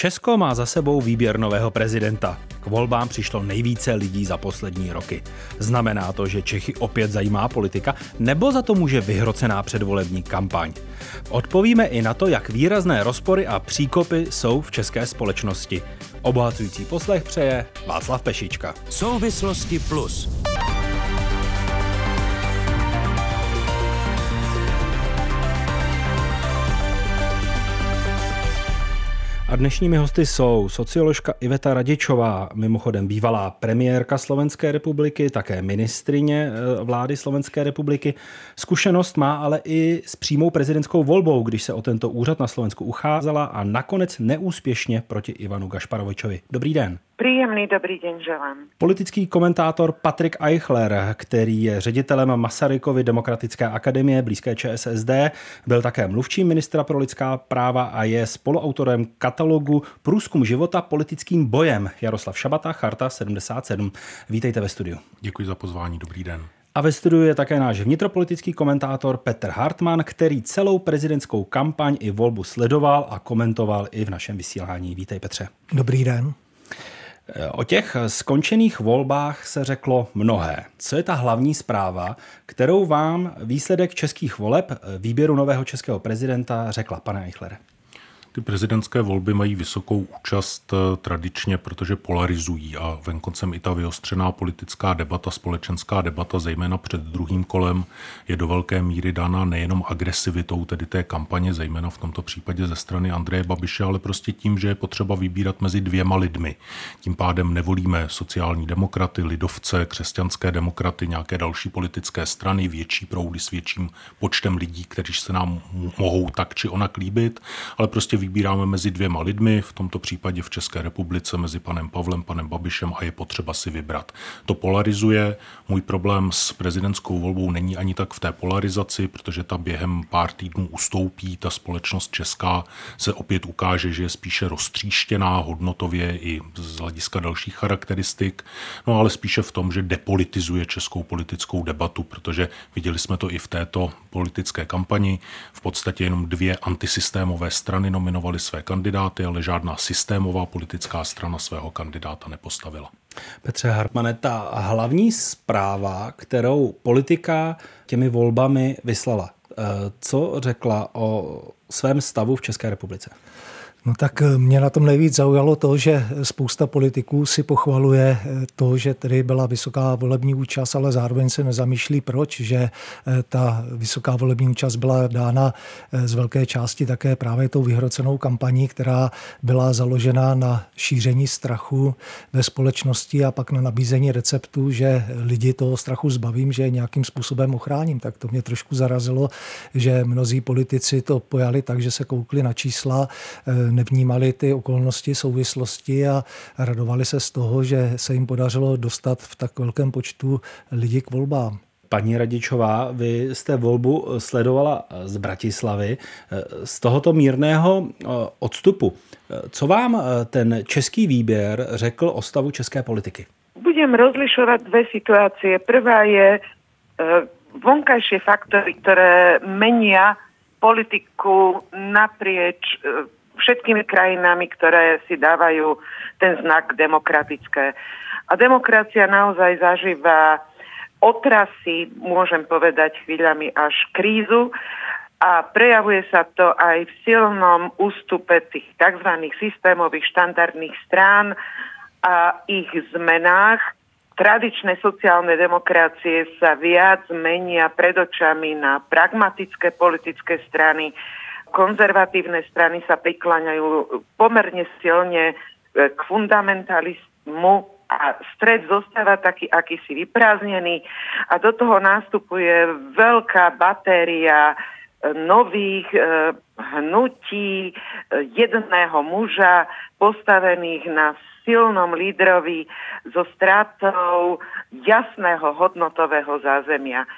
Česko má za sebou výběr nového prezidenta. K volbám přišlo nejvíce lidí za poslední roky. Znamená to, že Čechy opět zajímá politika, nebo za to může vyhrocená předvolební kampaň? Odpovíme i na to, jak výrazné rozpory a příkopy jsou v české společnosti. Obohacující poslech přeje Václav Pešička. Souvislosti plus. A dnešními hosty jsou socioložka Iveta Radičová, mimochodem bývalá premiérka Slovenské republiky, také ministrině eh, vlády Slovenské republiky. Zkušenost má ale i s přímou prezidentskou volbou, když se o tento úřad na Slovensku ucházela a nakonec neúspěšně proti Ivanu Gašparovičovi. Dobrý den. Příjemný dobrý den želám. Politický komentátor Patrik Eichler, který je ředitelem Masarykovy demokratické akademie blízké ČSSD, byl také mluvčím ministra pro lidská práva a je spoluautorem katalogu Průzkum života politickým bojem Jaroslav Šabata, Charta 77. Vítejte ve studiu. Děkuji za pozvání, dobrý den. A ve studiu je také náš vnitropolitický komentátor Petr Hartmann, který celou prezidentskou kampaň i volbu sledoval a komentoval i v našem vysílání. Vítej Petře. Dobrý den. O těch skončených volbách se řeklo mnohé. Co je ta hlavní zpráva, kterou vám výsledek českých voleb výběru nového českého prezidenta řekla, pane Eichlere? Ty prezidentské volby mají vysokou účast eh, tradičně, protože polarizují a venkoncem i ta vyostřená politická debata, společenská debata, zejména před druhým kolem, je do velké míry dána nejenom agresivitou tedy té kampaně, zejména v tomto případě ze strany Andreje Babiše, ale prostě tím, že je potřeba vybírat mezi dvěma lidmi. Tím pádem nevolíme sociální demokraty, lidovce, křesťanské demokraty, nějaké další politické strany, větší proudy s větším počtem lidí, kteří se nám mohou tak či onak líbit, ale prostě vybíráme mezi dvěma lidmi, v tomto případě v České republice mezi panem Pavlem, panem Babišem a je potřeba si vybrat. To polarizuje. Můj problém s prezidentskou volbou není ani tak v té polarizaci, protože ta během pár týdnů ustoupí. Ta společnost česká se opět ukáže, že je spíše roztříštěná hodnotově i z hlediska dalších charakteristik, no ale spíše v tom, že depolitizuje českou politickou debatu, protože viděli jsme to i v této politické kampani. V podstatě jenom dvě antisystémové strany nominovaly nominovali své kandidáty, ale žádná systémová politická strana svého kandidáta nepostavila. Petře Hartmane, ta hlavní zpráva, kterou politika těmi volbami vyslala, eh, co řekla o svém stavu v České republice? No tak eh, mě na tom nejvíc zaujalo to, že spousta politiků si pochvaluje eh, to, že tedy byla vysoká volební účast, ale zároveň se nezamýšlí proč, že eh, ta vysoká volební účast byla dána z velké části také právě tou vyhrocenou kampaní, která byla založena na šíření strachu ve společnosti a pak na nabízení receptu, že lidi toho strachu zbavím, že nějakým způsobem ochráním. Tak to mě trošku zarazilo, že mnozí politici to pojali tak, že se koukli na čísla, nevnímali ty okolnosti, souvislosti a radovali se z toho, že se jim podařilo dostat v tak velkém počtu lidí k volbám. Paní Radičová, vy jste volbu sledovala z Bratislavy. Z tohoto mírného eh, odstupu, co vám eh, ten český výběr řekl o stavu české politiky? Budem rozlišovat dvě situace. Prvá je eh, vonkajšie faktory, které mení politiku naprieč všetkými krajinami, ktoré si dávajú ten znak demokratické. A demokracia naozaj zažíva otrasy, môžem povedať chvíľami až krízu a prejavuje sa to aj v silnom ústupe tých tzv. systémových štandardných strán a ich zmenách. Tradičné sociálne demokracie sa viac menia pred očami na pragmatické politické strany, konzervatívne strany sa prikláňajú pomerne silne e, k fundamentalizmu a stred zostáva taký akýsi vyprázdnený a do toho nástupuje veľká batéria e, nových e, hnutí jedného muža postavených na silnom lídrovi so stratou jasného hodnotového zázemia.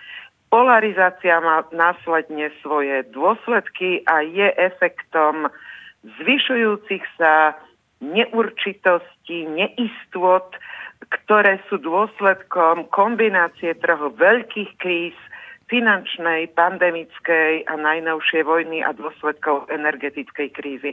Polarizácia má následne svoje dôsledky a je efektom zvyšujúcich sa neurčitostí, neistôt, ktoré sú dôsledkom kombinácie troch veľkých kríz, finančnej, pandemickej a najnovšie vojny a dôsledkov energetickej krízy.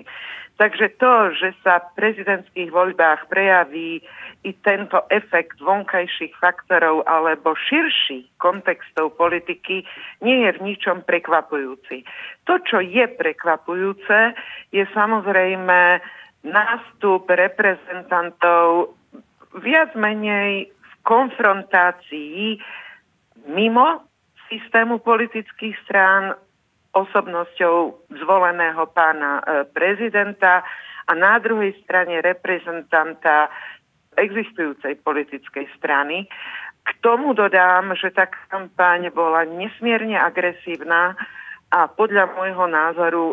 Takže to, že sa v prezidentských voľbách prejaví i tento efekt vonkajších faktorov alebo širší kontextov politiky, nie je v ničom prekvapujúci. To, čo je prekvapujúce, je samozrejme nástup reprezentantov viac menej v konfrontácii mimo systému politických strán osobnosťou zvoleného pána e, prezidenta a na druhej strane reprezentanta existujúcej politickej strany. K tomu dodám, že tá kampaň bola nesmierne agresívna a podľa môjho názoru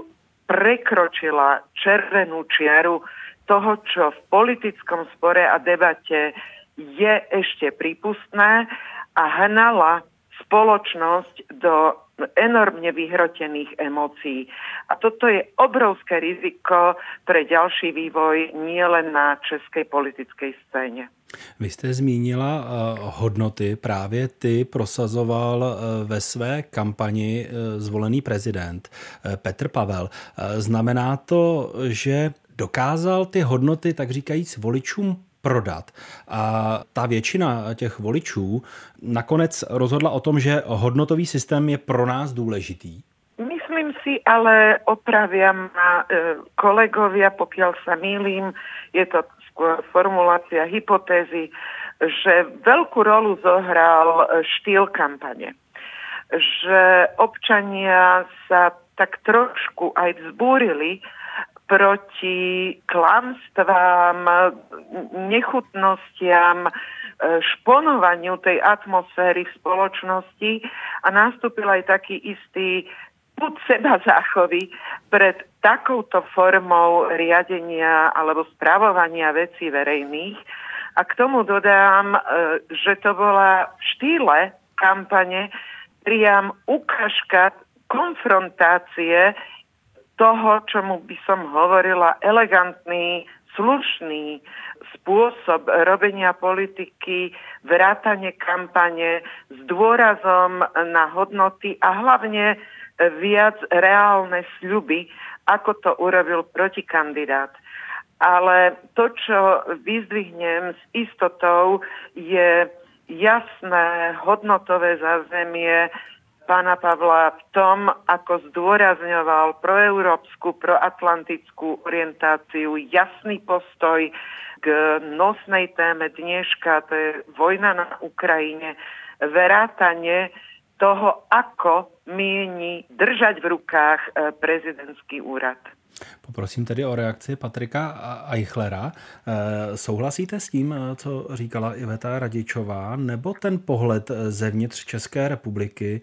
prekročila červenú čiaru toho, čo v politickom spore a debate je ešte prípustné a hnala spoločnosť do enormne vyhrotených emócií. A toto je obrovské riziko pre ďalší vývoj nielen na českej politickej scéně. Vy jste zmínila uh, hodnoty, právě ty prosazoval uh, ve své kampani uh, zvolený prezident Petr Pavel. Znamená to, že dokázal ty hodnoty, tak říkajíc, voličům prodat. A ta většina těch voličů nakonec rozhodla o tom, že hodnotový systém je pro nás důležitý. Myslím si, ale opraviam ma e, kolegovia, pokiaľ sa mýlim, je to skôr formulácia hypotézy, že veľkú rolu zohral štýl kampane. Že občania sa tak trošku aj vzbúrili proti klamstvám, nechutnostiam, e, šponovaniu tej atmosféry v spoločnosti a nastúpil aj taký istý put seba záchovy pred takouto formou riadenia alebo spravovania vecí verejných. A k tomu dodám, e, že to bola v štýle kampane priam ukážka konfrontácie toho, čomu by som hovorila elegantný, slušný spôsob robenia politiky, vrátanie kampane s dôrazom na hodnoty a hlavne viac reálne sľuby, ako to urobil protikandidát. Ale to, čo vyzdvihnem s istotou, je jasné hodnotové zázemie pána Pavla v tom, ako zdôrazňoval proeurópsku, proatlantickú orientáciu, jasný postoj k nosnej téme dneška, to je vojna na Ukrajine, verátanie toho, ako mieni držať v rukách eh, prezidentský úrad. Poprosím tedy o reakci Patrika Eichlera. Eh, souhlasíte s tím, eh, co říkala Iveta Radičová, nebo ten pohled zevnitř České republiky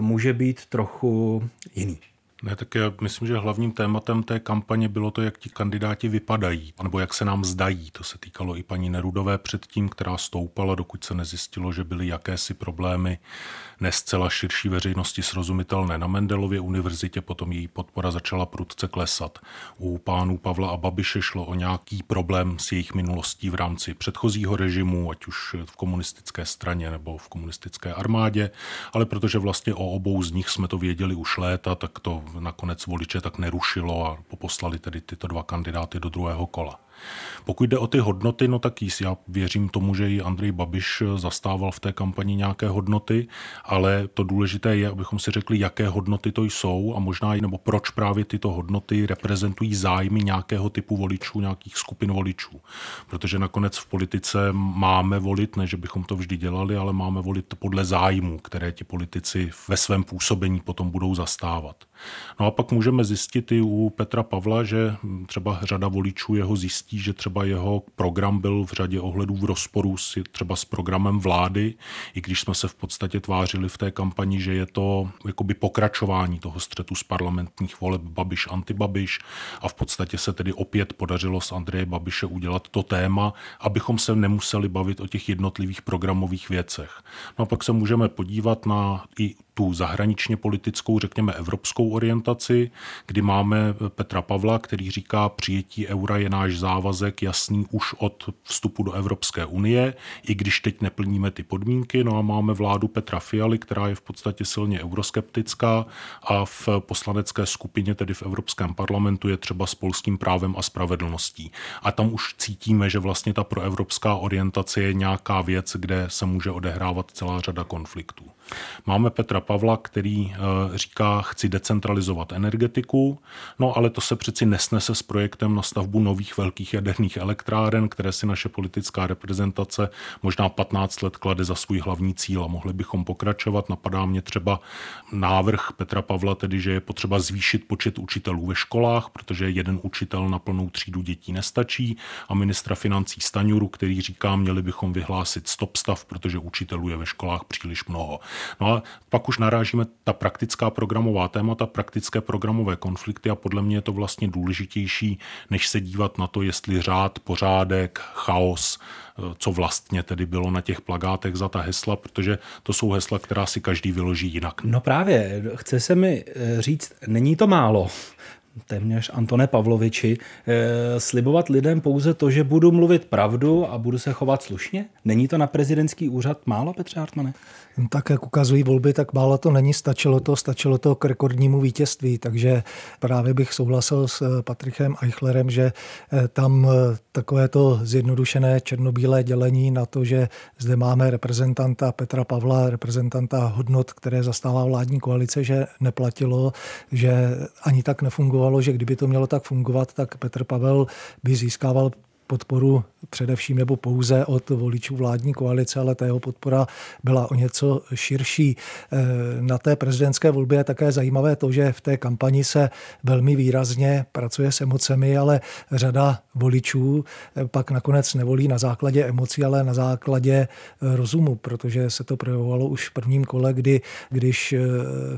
může být trochu jiný? Ne, tak já myslím, že hlavním tématem té kampaně bylo to, jak ti kandidáti vypadají, nebo jak se nám zdají. To se týkalo i paní Nerudové předtím, která stoupala, dokud se nezjistilo, že byly jakési problémy nescela širší veřejnosti srozumitelné. Na Mendelově univerzitě potom její podpora začala prudce klesat. U pánů Pavla a Babiše šlo o nějaký problém s jejich minulostí v rámci předchozího režimu, ať už v komunistické straně nebo v komunistické armádě, ale protože vlastně o obou z nich jsme to věděli už léta, tak to nakonec voliče tak nerušilo a poslali tedy tyto dva kandidáty do druhého kola. Pokud jde o ty hodnoty, no tak jíst, já věřím tomu, že i Andrej Babiš zastával v té kampani nějaké hodnoty, ale to důležité je, abychom si řekli, jaké hodnoty to jsou a možná i nebo proč právě tyto hodnoty reprezentují zájmy nějakého typu voličů, nějakých skupin voličů. Protože nakonec v politice máme volit, ne že bychom to vždy dělali, ale máme volit podle zájmu, které ti politici ve svém působení potom budou zastávat. No a pak můžeme zjistit i u Petra Pavla, že třeba řada voličů jeho zjistí, že třeba jeho program byl v řadě ohledů v rozporu s, třeba s programem vlády, i když jsme se v podstatě tvářili v té kampani, že je to jakoby pokračování toho střetu z parlamentních voleb Babiš antibabiš a v podstatě se tedy opět podařilo s Andreje Babiše udělat to téma, abychom se nemuseli bavit o těch jednotlivých programových věcech. No a pak se můžeme podívat na i tu zahraničně politickou, řekněme evropskou orientaci, kdy máme Petra Pavla, který říká, přijetí eura je náš závazek jasný už od vstupu do Evropské unie, i když teď neplníme ty podmínky. No a máme vládu Petra Fialy, která je v podstatě silně euroskeptická a v poslanecké skupině, tedy v Evropském parlamentu, je třeba s polským právem a spravedlností. A tam už cítíme, že vlastně ta proevropská orientace je nějaká věc, kde se může odehrávat celá řada konfliktů. Máme Petra Pavla, který eh, říká, chci decentralizovat energetiku, no ale to se přeci nesnese s projektem na stavbu nových velkých jaderných elektráren, které si naše politická reprezentace možná 15 let klade za svůj hlavní cíl a mohli bychom pokračovat. Napadá mě třeba návrh Petra Pavla, tedy že je potřeba zvýšit počet učitelů ve školách, protože jeden učitel na plnou třídu dětí nestačí a ministra financí Staňuru, který říká, měli bychom vyhlásit stop stav, protože učitelů je ve školách příliš mnoho. No a pak už narážíme ta praktická programová témata, praktické programové konflikty a podle mě je to vlastně důležitější, než se dívat na to, jestli řád, pořádek, chaos, eh, co vlastně tedy bylo na těch plagátech za ta hesla, protože to jsou hesla, která si každý vyloží jinak. No právě, chce se mi eh, říct, není to málo téměř Antone Pavloviči, e, slibovat lidem pouze to, že budu mluvit pravdu a budu se chovat slušně? Není to na prezidentský úřad málo, Petře Hartmane? Tak jak ukazují volby, tak málo to není, stačilo to, stačilo to k rekordnímu vítězství, takže právě bych souhlasil s eh, Patrichem Eichlerem, že eh, tam takové to zjednodušené černobílé dělení na to, že zde máme reprezentanta Petra Pavla, reprezentanta hodnot, které zastává vládní koalice, že neplatilo, že ani tak nefungovalo, že kdyby to mělo tak fungovat, tak Petr Pavel by získával podporu především nebo pouze od voličů vládní koalice, ale ta jeho podpora byla o něco širší. Eh, na té prezidentské volbě je také zajímavé to, že v té kampani se velmi výrazně pracuje s emocemi, ale řada voličů eh, pak nakonec nevolí na základě emocí, ale na základě eh, rozumu, protože se to projevovalo už v prvním kole, kdy když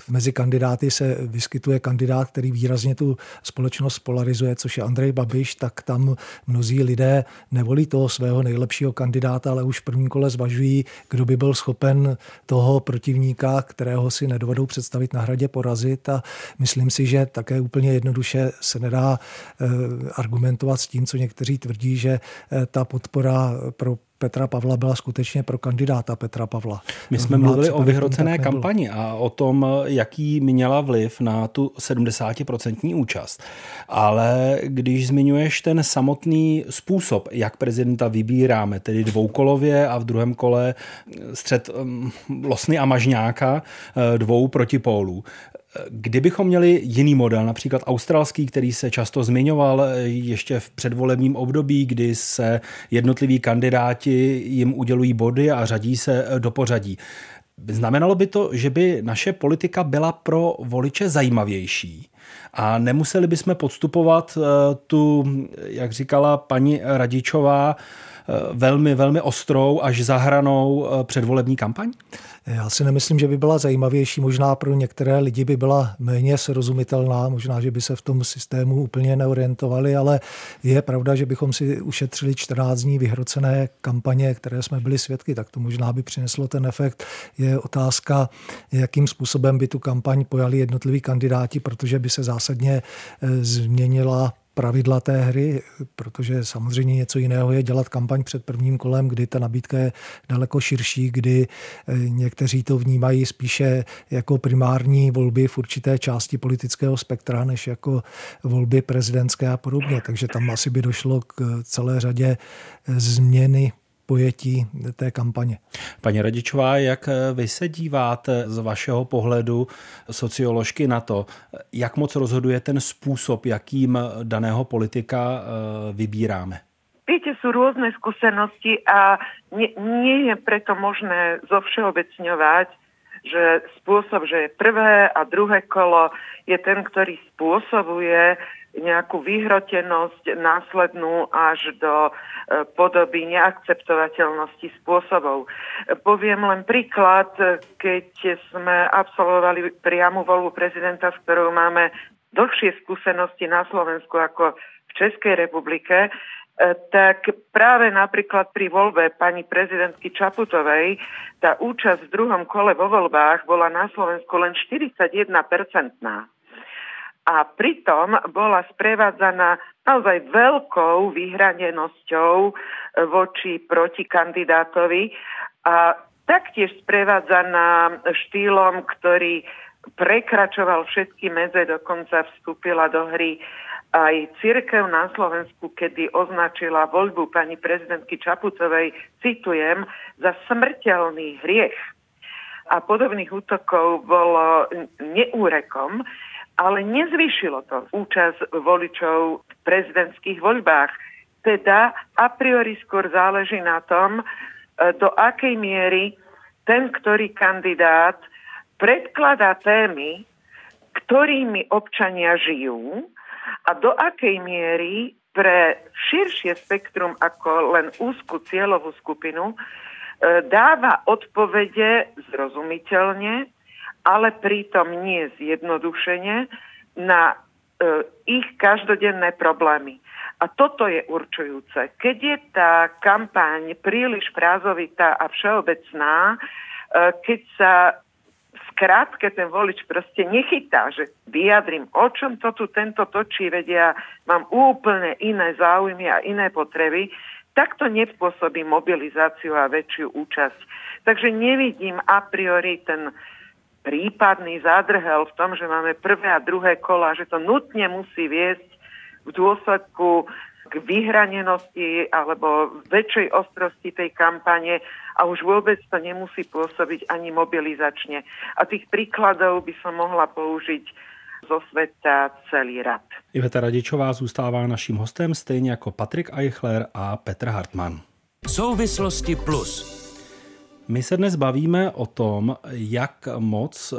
mezi kandidáty se vyskytuje kandidát, který výrazně tu společnost polarizuje, což je Andrej Babiš, tak tam mnozí lidé nevolí nevolí toho svého nejlepšího kandidáta, ale už v prvním kole zvažují, kdo by byl schopen toho protivníka, kterého si nedovedou představit na hradě porazit. A myslím si, že také úplně jednoduše se nedá eh, argumentovat s tím, co někteří tvrdí, že eh, ta podpora pro Petra Pavla byla skutečně pro kandidáta Petra Pavla. My jsme mluvili o vyhrocené kampani a o tom, jaký měla vliv na tu 70% účast. Ale když zmiňuješ ten samotný způsob, jak prezidenta vybíráme, tedy dvoukolově a v druhém kole střed mm, Losny a Mažňáka, eh, dvou protipólů, Kdybychom měli jiný model, například australský, který se často zmiňoval ještě v předvolebním období, kdy se jednotliví kandidáti jim udělují body a řadí se do pořadí. Znamenalo by to, že by naše politika byla pro voliče zajímavější a nemuseli bychom podstupovat eh, tu, jak říkala paní Radičová, eh, velmi, velmi ostrou až zahranou eh, předvolební kampaň? Já si nemyslím, že by byla zajímavější. Možná pro některé lidi by byla méně srozumitelná, možná, že by se v tom systému úplně neorientovali, ale je pravda, že bychom si ušetřili 14 dní vyhrocené kampaně, které jsme byli svědky, tak to možná by přineslo ten efekt. Je otázka, jakým způsobem by tu kampaň pojali jednotliví kandidáti, protože by se zásadně eh, změnila pravidla té hry, protože samozřejmě něco jiného je dělat kampaň před prvním kolem, kdy ta nabídka je daleko širší, kdy eh, někteří to vnímají spíše jako primární volby v určité části politického spektra, než jako volby prezidentské a podobně. Takže tam asi by došlo k celé řadě změny pojetí té kampaně. Paní Radičová, jak vy se díváte z vašeho pohledu socioložky na to, jak moc rozhoduje ten způsob, jakým daného politika eh, vybíráme? Viete, sú rôzne skúsenosti a nie, nie je preto možné zovšeobecňovať, že spôsob, že je prvé a druhé kolo je ten, ktorý spôsobuje nejakú vyhrotenosť následnú až do e, podoby neakceptovateľnosti spôsobov. Poviem len príklad, keď sme absolvovali priamu voľbu prezidenta, s ktorou máme dlhšie skúsenosti na Slovensku ako v Českej republike, tak práve napríklad pri voľbe pani prezidentky Čaputovej tá účasť v druhom kole vo voľbách bola na Slovensku len 41-percentná. A pritom bola sprevádzaná naozaj veľkou vyhranenosťou voči protikandidátovi a taktiež sprevádzaná štýlom, ktorý prekračoval všetky medze, dokonca vstúpila do hry aj církev na Slovensku, kedy označila voľbu pani prezidentky Čapucovej, citujem, za smrteľný hriech. A podobných útokov bolo neúrekom, ale nezvýšilo to účasť voličov v prezidentských voľbách. Teda a priori skôr záleží na tom, e, do akej miery ten, ktorý kandidát predkladá témy, ktorými občania žijú a do akej miery pre širšie spektrum ako len úzku cieľovú skupinu e, dáva odpovede zrozumiteľne, ale pritom nie zjednodušene na e, ich každodenné problémy. A toto je určujúce. Keď je tá kampaň príliš prázovitá a všeobecná, e, keď sa krátke ten volič proste nechytá, že vyjadrím, o čom to tu tento točí, vedia, mám úplne iné záujmy a iné potreby, tak to nepôsobí mobilizáciu a väčšiu účasť. Takže nevidím a priori ten prípadný zádrhel v tom, že máme prvé a druhé kola, že to nutne musí viesť v dôsledku k vyhranenosti alebo väčšej ostrosti tej kampane a už vôbec to nemusí pôsobiť ani mobilizačne. A tých príkladov by som mohla použiť zo sveta celý rad. Iveta Radičová zůstává naším hostem, stejně jako Patrik Eichler a Petr Hartmann. Souvislosti plus. My se dnes bavíme o tom, jak moc eh,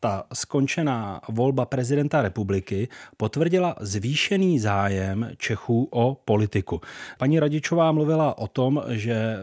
ta skončená volba prezidenta republiky potvrdila zvýšený zájem Čechů o politiku. Paní Radičová mluvila o tom, že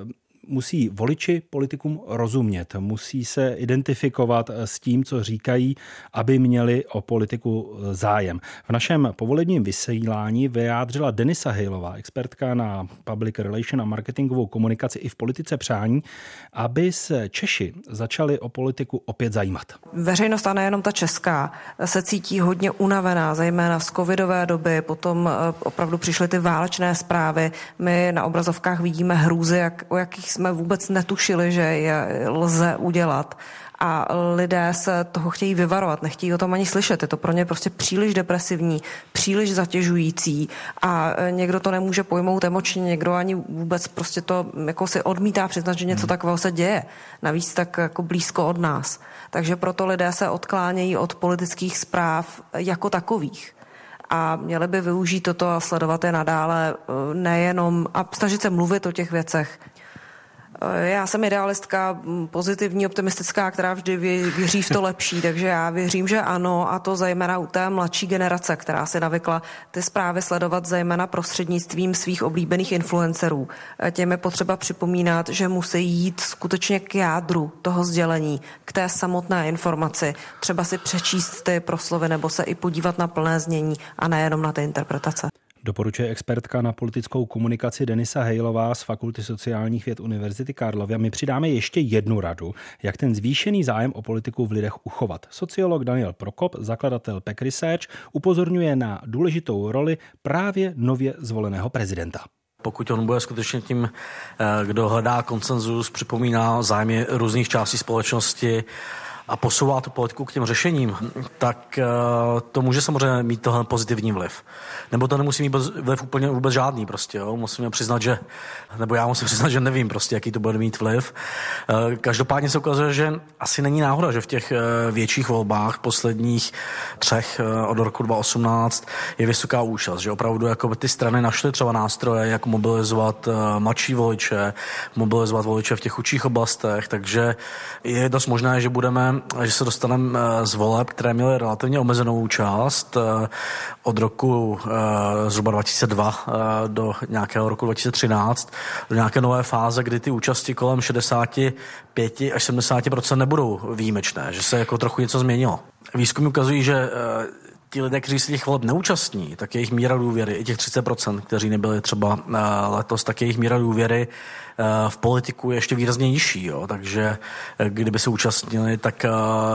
musí voliči politikům rozumět, musí se identifikovat s tím, co říkají, aby měli o politiku zájem. V našem povolebním vysílání vyjádřila Denisa Hejlová, expertka na public relation a marketingovou komunikaci i v politice přání, aby se Češi začali o politiku opět zajímat. Veřejnost a nejenom ta česká se cítí hodně unavená, zejména z covidové doby, potom eh, opravdu přišly ty válečné zprávy. My na obrazovkách vidíme hrůzy, jak, o jakých jsme vůbec netušili, že je lze udělat a lidé se toho chtějí vyvarovat, nechtějí o tom ani slyšet. Je to pro ně prostě příliš depresivní, příliš zatěžující a e, někdo to nemůže pojmout emočně, někdo ani vůbec prostě to jako si odmítá přiznat, že něco hmm. takového se děje. Navíc tak jako blízko od nás. Takže proto lidé se odklánějí od politických zpráv jako takových a měli by využít toto a sledovat je nadále nejenom a snažit se mluvit o těch věcech, Eh, já jsem idealistka, pozitivní, optimistická, která vždy věří v to lepší, takže já věřím, že ano, a to zejména u té mladší generace, která si navykla ty zprávy sledovat zejména prostřednictvím svých oblíbených influencerů. Eh, těm je potřeba připomínat, že musí jít skutečně k jádru toho sdělení, k té samotné informaci, třeba si přečíst ty proslovy nebo se i podívat na plné znění a nejenom na ty interpretace. Doporučuje expertka na politickou komunikaci Denisa Hejlová z Fakulty sociálních věd Univerzity Karlovy. A my přidáme ještě jednu radu, jak ten zvýšený zájem o politiku v lidech uchovat. Sociolog Daniel Prokop, zakladatel PEC Research, upozorňuje na důležitou roli právě nově zvoleného prezidenta. Pokud on bude skutečně tím, eh, kdo hledá konsenzus, připomíná zájmy různých částí společnosti, a posouvá tu politiku k těm řešením, tak eh, to může samozřejmě mít tohle pozitivní vliv. Nebo to nemusí mít vliv úplně vůbec žádný prostě, jo. Musíme přiznat, že, nebo já musím přiznat, že nevím prostě, jaký to bude mít vliv. Eh, každopádně se ukazuje, že asi není náhoda, že v těch eh, větších volbách posledních třech od roku 2018 je vysoká účast, že opravdu jako ty strany našly třeba nástroje, jak mobilizovat mladší voliče, mobilizovat voliče v těch učích oblastech, takže je dost možné, že budeme že se dostaneme eh, z voleb, které měly relativně omezenou účast eh, od roku eh, zhruba 2002 do nějakého roku 2013, do nějaké nové fáze, kdy ty účasti kolem 65 až 70% nebudou výjimečné, že se jako trochu něco změnilo. Výzkumy ukazují, že ti lidé, kteří se těch voleb neúčastní, tak jejich míra důvěry, i těch 30%, kteří nebyli třeba letos, tak jejich míra důvěry v politiku je ještě výrazně nižší, jo? takže eh, kdyby se účastnili, tak eh,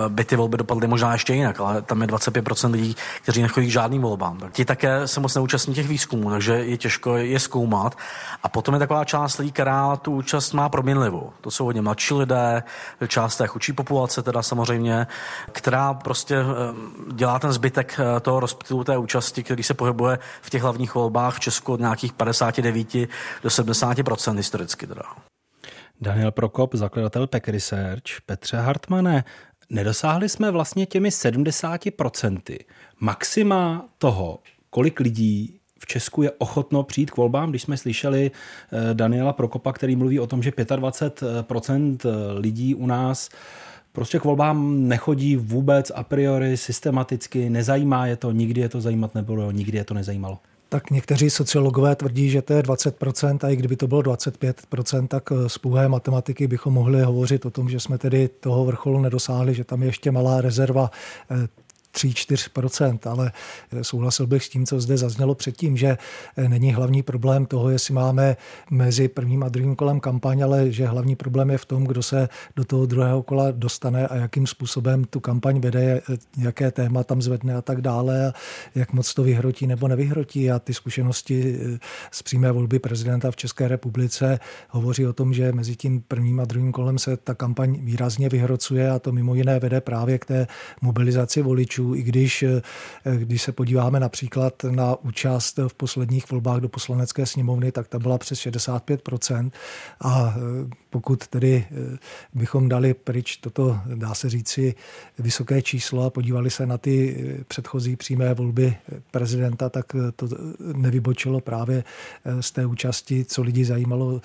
by ty volby dopadly možná ještě jinak, ale tam je 25% lidí, kteří nechodí k žádným volbám. Tak ti také se moc neúčastní těch výzkumů, takže je těžko je zkoumat. A potom je taková část lidí, která tu účast má proměnlivou. To jsou hodně mladší lidé, část té chudší populace teda samozřejmě, která prostě dělá ten zbytek toho rozptylu té účasti, který se pohybuje v těch hlavních volbách v Česku od nějakých 59 do 70% historicky teda. Daniel Prokop, zakladatel Peck Research. Petře Hartmane, nedosáhli jsme vlastně těmi 70% maxima toho, kolik lidí v Česku je ochotno přijít k volbám, když jsme slyšeli eh, Daniela Prokopa, který mluví o tom, že 25% lidí u nás prostě k volbám nechodí vůbec a priori systematicky, nezajímá je to, nikdy je to zajímat nebylo, nikdy je to nezajímalo tak někteří sociologové tvrdí, že to je 20% a i kdyby to bylo 25%, tak z pouhé matematiky bychom mohli hovořit o tom, že jsme tedy toho vrcholu nedosáhli, že tam je ještě malá rezerva eh, 3-4%, ale souhlasil bych s tím, co zde zaznělo předtím, že není hlavní problém toho, jestli máme mezi prvním a druhým kolem kampaň, ale že hlavní problém je v tom, kdo se do toho druhého kola dostane a jakým způsobem tu kampaň vede, jaké téma tam zvedne a tak dále, a jak moc to vyhrotí nebo nevyhrotí. A ty zkušenosti z přímé volby prezidenta v České republice hovoří o tom, že mezi tím prvním a druhým kolem se ta kampaň výrazně vyhrocuje a to mimo jiné vede právě k té mobilizaci voličů voličů, i když, eh, když se podíváme například na účast v posledních volbách do poslanecké sněmovny, tak ta byla přes 65%. A eh, pokud tedy eh, bychom dali pryč toto, dá se říci, vysoké číslo a podívali se na ty předchozí přímé volby prezidenta, tak to nevybočilo právě z té účasti, co lidi zajímalo,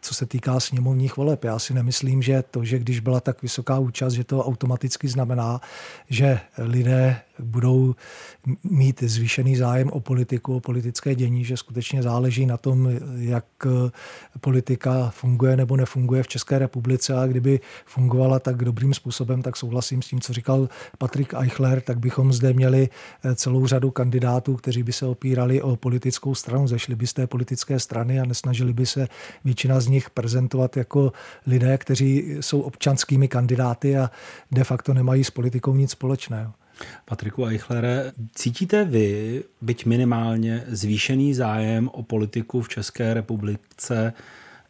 co se týká sněmovních voleb. Já si nemyslím, že to, že když byla tak vysoká účast, že to automaticky znamená, že lidi lidé budou mít zvýšený zájem o politiku, o politické dění, že skutečně záleží na tom, jak politika funguje nebo nefunguje v České republice a kdyby fungovala tak dobrým způsobem, tak souhlasím s tím, co říkal Patrik Eichler, tak bychom zde měli celou řadu kandidátů, kteří by se opírali o politickou stranu, zešli by z té politické strany a nesnažili by se většina z nich prezentovat jako lidé, kteří jsou občanskými kandidáty a de facto nemají s politikou nic společného. Patriku Eichlere, cítíte vy, byť minimálně, zvýšený zájem o politiku v České republice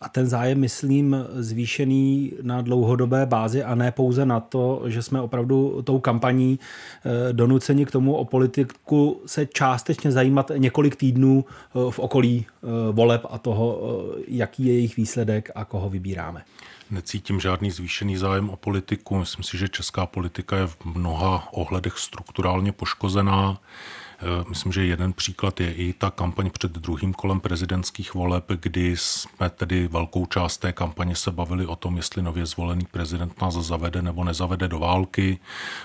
a ten zájem, myslím, zvýšený na dlouhodobé bázi a ne pouze na to, že jsme opravdu tou kampaní eh, donuceni k tomu o politiku se částečně zajímat několik týdnů eh, v okolí eh, voleb a toho, jaký je jejich výsledek a koho vybíráme necítím žádný zvýšený zájem o politiku. Myslím si, že česká politika je v mnoha ohledech strukturálně poškozená. Eh, myslím, že jeden příklad je i ta kampaň před druhým kolem prezidentských voleb, kdy jsme tedy velkou část té kampaně se bavili o tom, jestli nově zvolený prezident nás zavede nebo nezavede do války,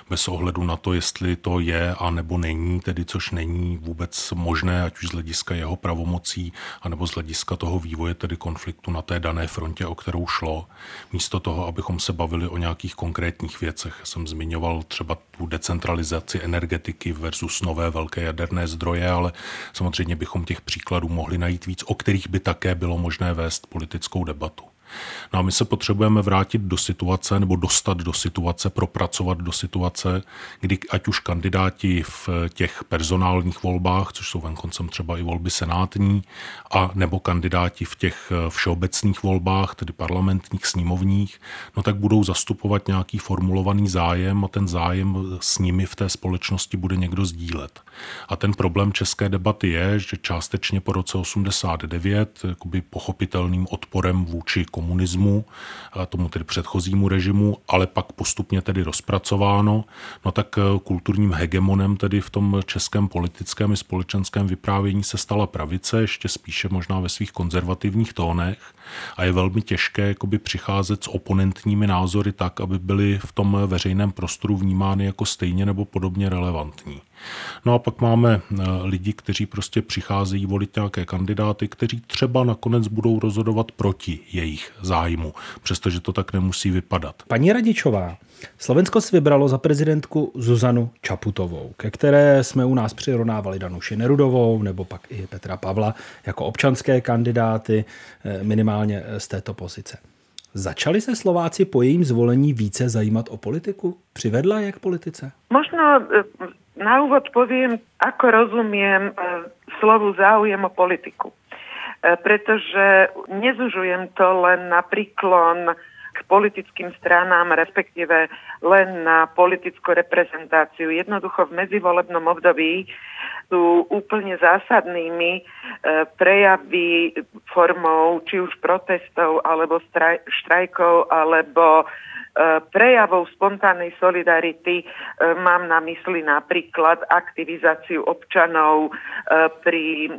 bez ohledu na to, jestli to je a nebo není, tedy což není vůbec možné, ať už z hlediska jeho pravomocí, anebo z hlediska toho vývoje, tedy konfliktu na té dané frontě, o kterou šlo. Místo toho, abychom se bavili o nějakých konkrétních věcech. Jsem zmiňoval třeba tu decentralizaci energetiky versus nové velké jaderné zdroje, ale samozřejmě bychom těch příkladů mohli najít víc, o kterých by také bylo možné vést politickou debatu. No a my se potřebujeme vrátit do situace nebo dostat do situace, propracovat do situace, kdy ať už kandidáti v těch personálních volbách, což jsou venkoncem třeba i volby senátní, a nebo kandidáti v těch všeobecných volbách, tedy parlamentních, sněmovních, no tak budou zastupovat nějaký formulovaný zájem a ten zájem s nimi v té společnosti bude někdo sdílet. A ten problém české debaty je, že částečně po roce 89 pochopitelným odporem vůči komunismu, tomu tedy předchozímu režimu, ale pak postupně tedy rozpracováno, no tak eh, kulturním hegemonem tedy v tom českém politickém i společenském vyprávění se stala pravice, ještě spíše možná ve svých konzervativních tónech a je velmi těžké jakoby přicházet s oponentními názory tak, aby byly v tom veřejném prostoru vnímány jako stejně nebo podobně relevantní. No a pak máme eh, lidi, kteří prostě přicházejí volit nějaké kandidáty, kteří třeba nakonec budou rozhodovat proti jejich zájmu, přestože to tak nemusí vypadat. Paní Radičová, Slovensko si vybralo za prezidentku Zuzanu Čaputovou, ke které jsme u nás přirovnávali Danuši Nerudovou nebo pak i Petra Pavla jako občanské kandidáty eh, minimálně z této pozice. Začali se Slováci po jejím zvolení více zajímat o politiku? Přivedla je k politice? Možno e, na úvod poviem, ako rozumiem e, slovu záujem o politiku. E, pretože nezužujem to len na príklon k politickým stranám, respektíve len na politickú reprezentáciu. Jednoducho v medzivolebnom období sú úplne zásadnými e, prejavy formou či už protestov alebo štrajkov alebo e, prejavov spontánnej solidarity. E, mám na mysli napríklad aktivizáciu občanov pri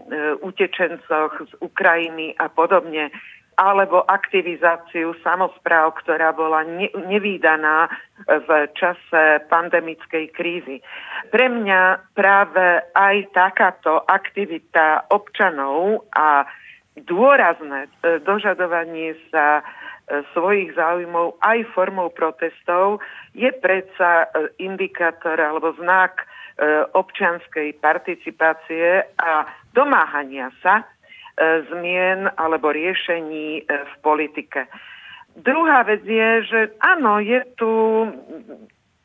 utečencoch z Ukrajiny a podobne alebo aktivizáciu samozpráv, ktorá bola ne, nevýdaná v čase pandemickej krízy. Pre mňa práve aj takáto aktivita občanov a dôrazné e, dožadovanie sa e, svojich záujmov aj formou protestov je predsa e, indikátor alebo znak občianskej participácie a domáhania sa zmien alebo riešení e, v politike. Druhá vec je, že áno, je tu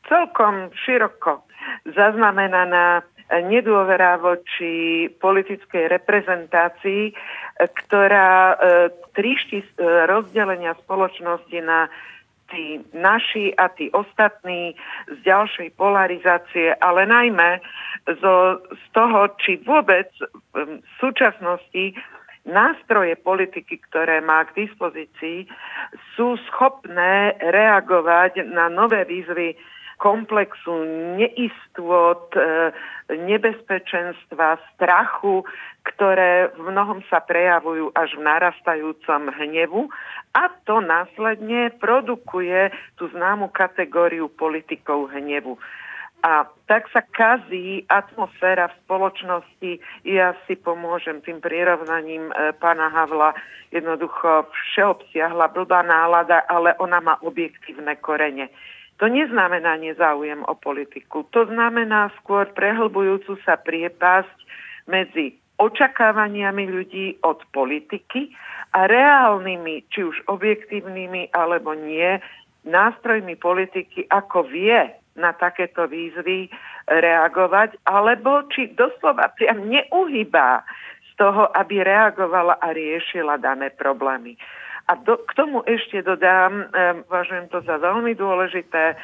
celkom široko zaznamenaná nedôvera voči politickej reprezentácii, ktorá e, tríšti e, rozdelenia spoločnosti na tí naši a tí ostatní z ďalšej polarizácie, ale najmä zo, z toho, či vôbec v súčasnosti nástroje politiky, ktoré má k dispozícii, sú schopné reagovať na nové výzvy komplexu neistôt, e, nebezpečenstva, strachu, ktoré v mnohom sa prejavujú až v narastajúcom hnevu a to následne produkuje tú známu kategóriu politikov hnevu. A tak sa kazí atmosféra v spoločnosti. Ja si pomôžem tým prirovnaním e, pána Havla. Jednoducho všeobsiahla blbá nálada, ale ona má objektívne korene. To neznamená nezáujem o politiku. To znamená skôr prehlbujúcu sa priepasť medzi očakávaniami ľudí od politiky a reálnymi, či už objektívnymi alebo nie, nástrojmi politiky, ako vie na takéto výzvy reagovať, alebo či doslova priam neuhybá z toho, aby reagovala a riešila dané problémy. A do, k tomu ešte dodám, e, považujem to za veľmi dôležité, e,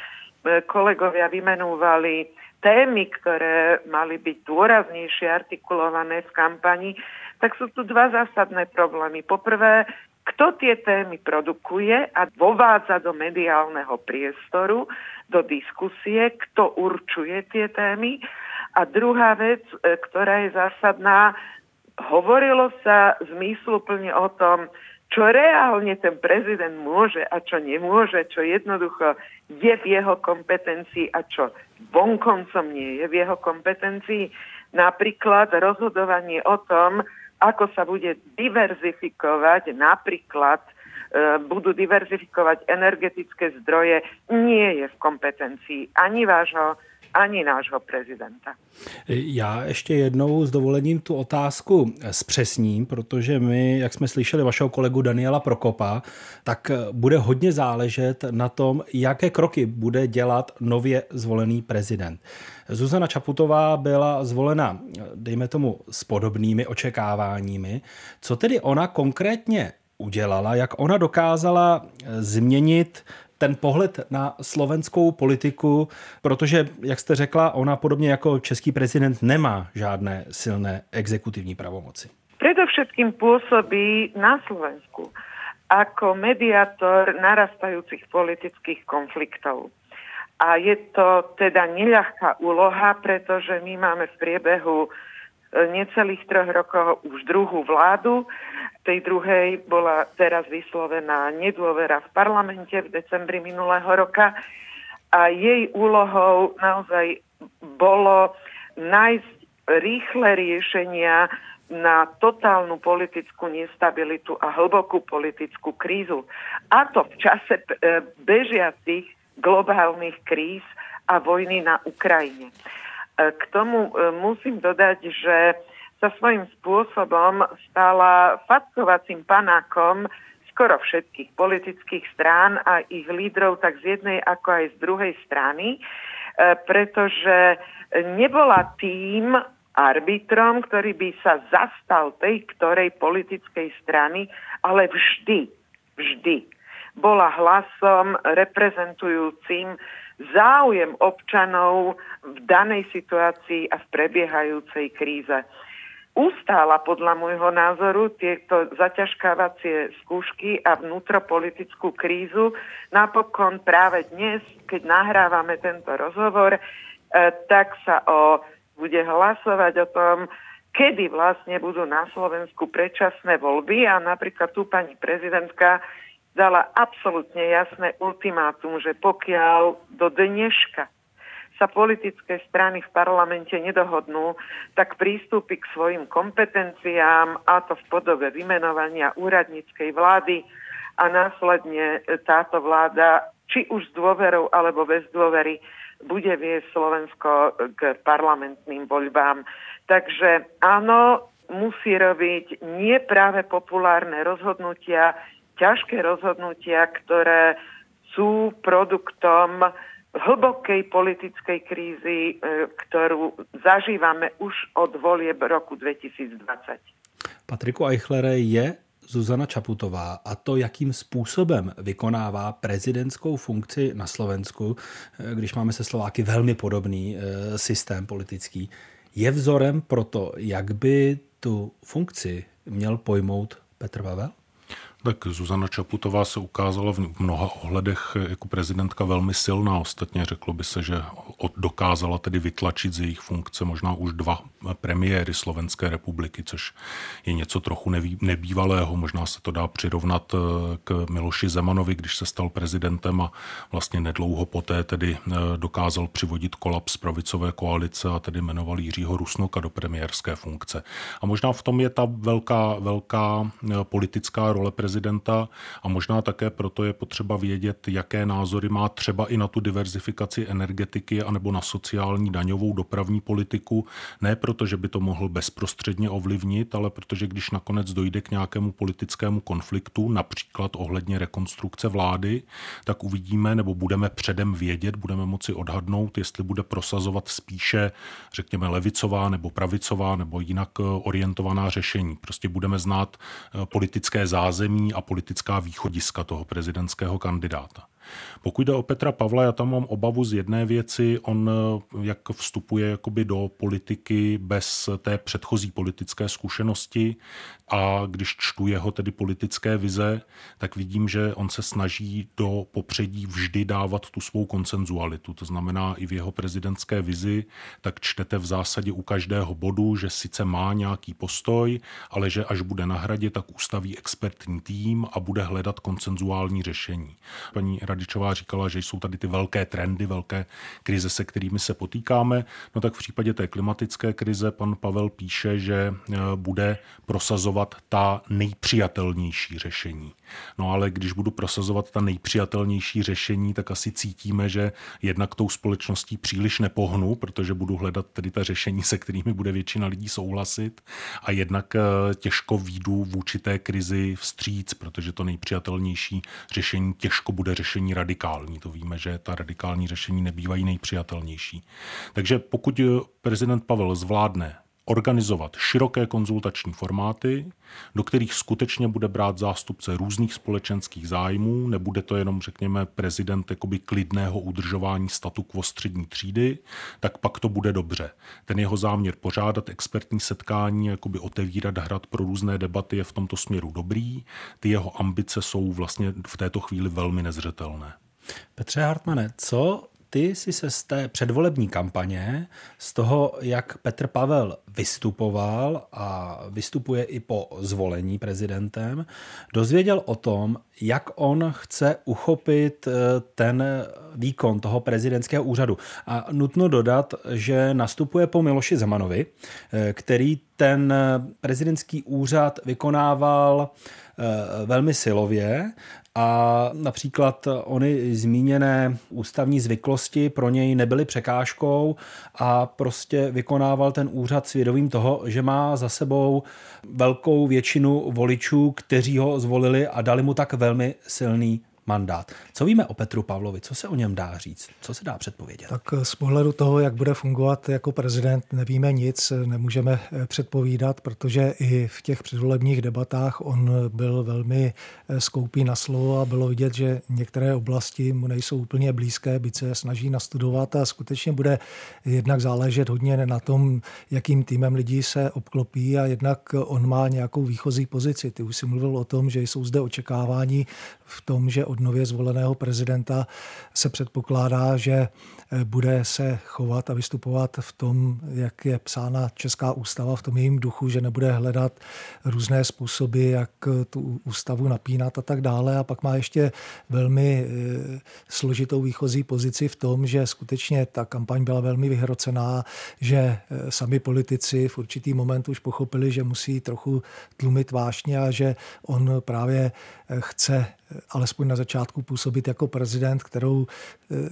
kolegovia vymenúvali témy, ktoré mali byť dôraznejšie artikulované v kampani, tak sú tu dva zásadné problémy. Poprvé, kto tie témy produkuje a vovádza do mediálneho priestoru, do diskusie, kto určuje tie témy. A druhá vec, e, ktorá je zásadná, hovorilo sa zmysluplne o tom, čo reálne ten prezident môže a čo nemôže, čo jednoducho je v jeho kompetencii a čo vonkoncom nie je v jeho kompetencii. Napríklad rozhodovanie o tom, ako sa bude diverzifikovať napríklad budú diverzifikovať energetické zdroje, nie je v kompetencii ani vášho, ani nášho prezidenta. Já ještě jednou s dovolením tu otázku zpřesním, protože my, jak jsme slyšeli vašeho kolegu Daniela Prokopa, tak bude hodně záležet na tom, jaké kroky bude dělat nově zvolený prezident. Zuzana Čaputová byla zvolena, dejme tomu, s podobnými očekáváními. Co tedy ona konkrétně udělala, jak ona dokázala změnit ten pohled na slovenskou politiku, protože, jak jste řekla, ona podobně jako český prezident nemá žádné silné exekutivní pravomoci. Predovšetkým pôsobí na Slovensku ako mediátor narastajúcich politických konfliktov. A je to teda neľahká úloha, pretože my máme v priebehu necelých troch rokov už druhú vládu. Tej druhej bola teraz vyslovená nedôvera v parlamente v decembri minulého roka a jej úlohou naozaj bolo nájsť rýchle riešenia na totálnu politickú nestabilitu a hlbokú politickú krízu. A to v čase e, bežiacich globálnych kríz a vojny na Ukrajine. E, k tomu e, musím dodať, že sa svojím spôsobom stala fackovacím panákom skoro všetkých politických strán a ich lídrov tak z jednej ako aj z druhej strany, pretože nebola tým arbitrom, ktorý by sa zastal tej ktorej politickej strany, ale vždy, vždy bola hlasom reprezentujúcim záujem občanov v danej situácii a v prebiehajúcej kríze. Ustála podľa môjho názoru tieto zaťažkávacie skúšky a vnútropolitickú krízu. Napokon práve dnes, keď nahrávame tento rozhovor, eh, tak sa o bude hlasovať o tom, kedy vlastne budú na Slovensku predčasné voľby a napríklad tu pani prezidentka dala absolútne jasné ultimátum, že pokiaľ do dneška sa politické strany v parlamente nedohodnú, tak prístupy k svojim kompetenciám, a to v podobe vymenovania úradníckej vlády a následne táto vláda, či už s dôverou alebo bez dôvery, bude viesť Slovensko k parlamentným voľbám. Takže áno, musí robiť nie práve populárne rozhodnutia, ťažké rozhodnutia, ktoré sú produktom hlbokej politickej krízy, e, ktorú zažívame už od volieb roku 2020. Patriku Eichlere, je Zuzana Čaputová a to, jakým způsobem vykonává prezidentskou funkci na Slovensku, eh, když máme se Slováky velmi podobný eh, systém politický, je vzorem pro to, jak by tu funkci měl pojmout Petr Pavel? Tak Zuzana Čaputová se ukázala v mnoha ohledech jako prezidentka velmi silná. Ostatně řeklo by se, že dokázala tedy vytlačit z jejich funkce možná už dva premiéry Slovenské republiky, což je něco trochu nebývalého. Možná se to dá přirovnat eh, k Miloši Zemanovi, když se stal prezidentem a vlastně nedlouho poté tedy eh, dokázal přivodit kolaps pravicové koalice a tedy jmenoval Jiřího Rusnoka do premiérské funkce. A možná v tom je ta velká, velká eh, politická role prezidenta prezidenta a možná také proto je potřeba vědět, jaké názory má třeba i na tu diverzifikaci energetiky anebo na sociální daňovou dopravní politiku. Ne proto, že by to mohl bezprostředně ovlivnit, ale protože když nakonec dojde k nějakému politickému konfliktu, například ohledně rekonstrukce vlády, tak uvidíme nebo budeme předem vědět, budeme moci odhadnout, jestli bude prosazovat spíše, řekněme, levicová nebo pravicová nebo jinak eh, orientovaná řešení. Prostě budeme znát eh, politické zázemí zázemí a politická východiska toho prezidentského kandidáta. Pokud jde o Petra Pavla, já tam mám obavu z jedné věci. On eh, jak vstupuje jakoby do politiky bez té předchozí politické zkušenosti a když čtu jeho tedy politické vize, tak vidím, že on se snaží do popředí vždy dávat tu svou koncenzualitu. To znamená i v jeho prezidentské vizi, tak čtete v zásadě u každého bodu, že sice má nějaký postoj, ale že až bude na hradě, tak ustaví expertní tým a bude hledat koncenzuální řešení. Paní Radičová říkala, že jsou tady ty velké trendy, velké krize, se kterými se potýkáme. No tak v případě té klimatické krize pan Pavel píše, že e, bude prosazovat ta nejpřijatelnější řešení. No ale když budu prosazovat ta nejpřijatelnější řešení, tak asi cítíme, že jednak tou společností příliš nepohnu, protože budu hledat tedy ta řešení, se kterými bude většina lidí souhlasit a jednak e, těžko výjdu v určité krizi vstříc, protože to nejpřijatelnější řešení těžko bude řešení řešení radikální. To víme, že ta radikální řešení nebývají nejpřijatelnější. Takže pokud prezident Pavel zvládne organizovat široké konzultační formáty, do kterých skutečně bude brát zástupce různých společenských zájmů, nebude to jenom, řekněme, prezident jakoby klidného udržování statu quo střední třídy, tak pak to bude dobře. Ten jeho záměr pořádat expertní setkání, jakoby otevírat hrad pro různé debaty je v tomto směru dobrý. Ty jeho ambice jsou vlastně v této chvíli velmi nezřetelné. Petře Hartmane, co ty si se z té předvolební kampaně, z toho, jak Petr Pavel vystupoval a vystupuje i po zvolení prezidentem, dozvěděl o tom, jak on chce uchopit eh, ten výkon toho prezidentského úřadu. A nutno dodat, že nastupuje po Miloši Zemanovi, eh, který ten prezidentský úřad vykonával eh, velmi silově a například ony zmíněné ústavní zvyklosti pro něj nebyly překážkou a prostě vykonával ten úřad svědomím toho, že má za sebou velkou většinu voličů, kteří ho zvolili a dali mu tak velmi silný mandát. Co víme o Petru Pavlovi? Co se o něm dá říct? Co se dá předpovědět? Tak z pohledu toho, jak bude fungovat jako prezident, nevíme nic, nemůžeme eh, předpovídat, protože i v těch předvolebních debatách on byl velmi eh, skoupý na slovo a bylo vidět, že některé oblasti mu nejsou úplně blízké, byť se snaží nastudovat a skutečně bude jednak záležet hodně na tom, jakým týmem lidí se obklopí a jednak on má nějakou výchozí pozici. Ty už si mluvil o tom, že jsou zde očekávání v tom, že od nově zvoleného prezidenta se předpokládá, že eh, bude se chovat a vystupovat v tom, jak je psána Česká ústava, v tom jejím duchu, že nebude hledat různé způsoby, jak eh, tu ústavu napínat a tak dále. A pak má ještě velmi eh, složitou výchozí pozici v tom, že skutečně ta kampaň byla velmi vyhrocená, že sami politici v určitý moment už pochopili, že musí trochu tlumit vášně a že on právě chce alespoň na začátku působit jako prezident, kterou,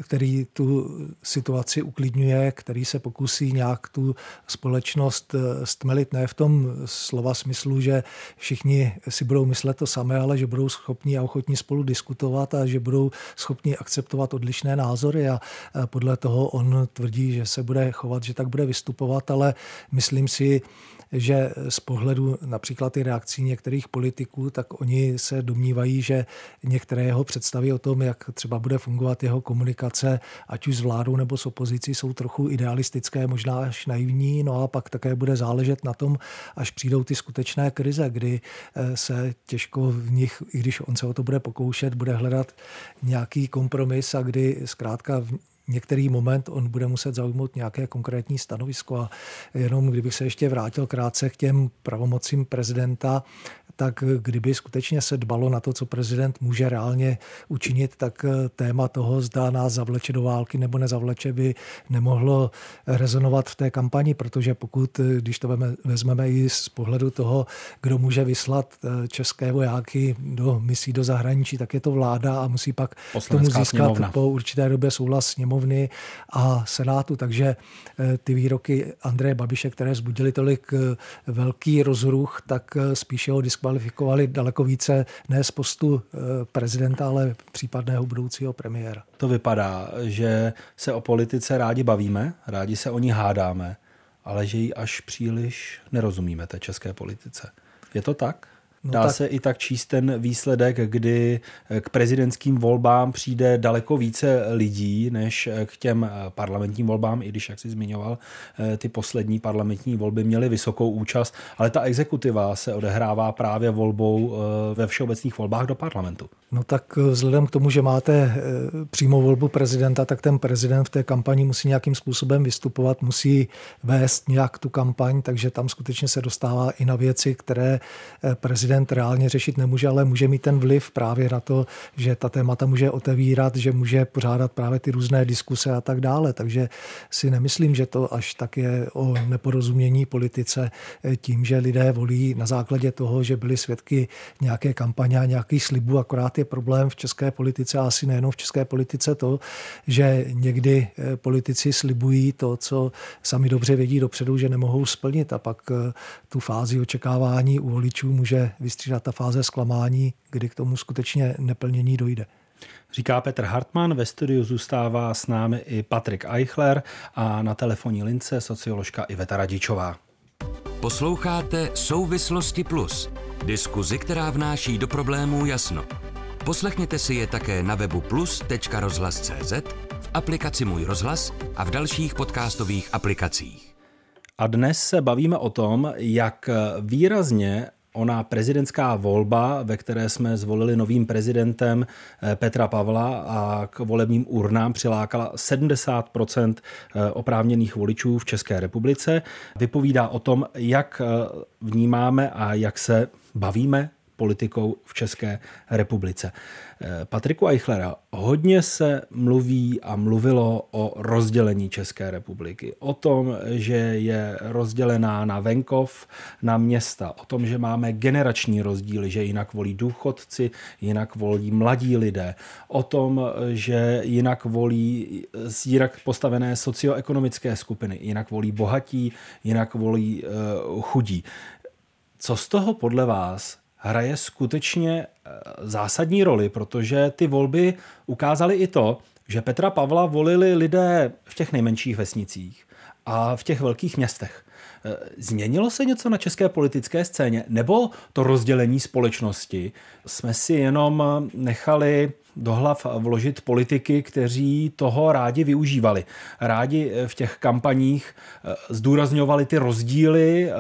který tu situaci uklidňuje, který se pokusí nějak tu společnost stmelit, ne v tom slova smyslu, že všichni si budou myslet to samé, ale že budou schopni a ochotní spolu diskutovat a že budou schopni akceptovat odlišné názory. A podle toho on tvrdí, že se bude chovat, že tak bude vystupovat, ale myslím si, že z pohledu například i reakcí některých politiků, tak oni se domnívají, že některé jeho představy o tom, jak třeba bude fungovat jeho komunikace, ať už s vládou nebo s opozicí, jsou trochu idealistické, možná až naivní, no a pak také bude záležet na tom, až přijdou ty skutečné krize, kdy eh, se těžko v nich, i když on se o to bude pokoušet, bude hledat nějaký kompromis a kdy zkrátka některý moment on bude muset zaujmout nějaké konkrétní stanovisko. A jenom kdybych se ještě vrátil krátce k těm pravomocím prezidenta, tak kdyby skutečně se dbalo na to, co prezident může reálně učinit, tak téma toho, zda nás zavleče do války nebo nezavleče, by nemohlo rezonovat v té kampani, protože pokud, když to vezmeme i z pohledu toho, kdo může vyslat eh, české vojáky do misí do zahraničí, tak je to vláda a musí pak tomu získat sněmovna. po určité době souhlas sněmovny a senátu. Takže eh, ty výroky Andreje Babiše, které zbudily tolik eh, velký rozruch, tak spíše ho diskvalifikovali daleko více ne z postu eh, prezidenta, ale případného budoucího premiéra. To vypadá, že se o politice rádi bavíme, rádi se o ní hádáme, ale že ji až příliš nerozumíme té české politice. Je to tak? No Dá tak... se i tak číst ten výsledek, kdy k prezidentským volbám přijde daleko více lidí než k těm parlamentním volbám, i když, jak jsi zmiňoval, ty poslední parlamentní volby měly vysokou účast, ale ta exekutiva se odehrává právě volbou eh, ve všeobecných volbách do parlamentu. No tak vzhledem k tomu, že máte eh, přímou volbu prezidenta, tak ten prezident v té kampani musí nějakým způsobem vystupovat, musí vést nějak tu kampaň, takže tam skutečně se dostává i na věci, které eh, prezident prezident reálně řešit nemůže, ale může mít ten vliv právě na to, že ta témata může otevírat, že může pořádat právě ty různé diskuse a tak dále. Takže si nemyslím, že to až tak je o neporozumění politice eh, tím, že lidé volí na základě toho, že byli svědky nějaké kampaně a nějakých slibů. Akorát je problém v české politice a asi nejenom v české politice to, že někdy eh, politici slibují to, co sami dobře vědí dopředu, že nemohou splnit a pak eh, tu fázi očekávání u voličů může vystřídat ta fáze zklamání, kdy k tomu skutečně neplnění dojde. Říká Petr Hartmann, ve studiu zůstává s námi i Patrik Eichler a na telefonní lince socioložka Iveta Radičová. Posloucháte Souvislosti Plus, diskuzi, která vnáší do problémů jasno. Poslechněte si je také na webu plus.rozhlas.cz, v aplikaci Můj rozhlas a v dalších podcastových aplikacích. A dnes se bavíme o tom, jak výrazně ona prezidentská volba, ve které jsme zvolili novým prezidentem eh, Petra Pavla a k volebním urnám přilákala 70 eh, oprávněných voličů v České republice, vypovídá o tom, jak vnímáme a jak se bavíme politikou v České republice. Eh, Patriku Eichlera, hodně se mluví a mluvilo o rozdělení České republiky. O tom, že je rozdělená na venkov, na města. O tom, že máme generační rozdíly, že jinak volí důchodci, jinak volí mladí lidé. O tom, že jinak volí jinak postavené socioekonomické skupiny. Jinak volí bohatí, jinak volí uh, chudí. Co z toho podle vás hraje skutečně eh, zásadní roli, protože ty volby ukázaly i to, že Petra Pavla volili lidé v těch nejmenších vesnicích a v těch velkých městech. Eh, změnilo se něco na české politické scéně? Nebo to rozdělení společnosti jsme si jenom nechali do hlav vložit politiky, kteří toho rádi využívali. Rádi v těch kampaních eh, zdůrazňovali ty rozdíly,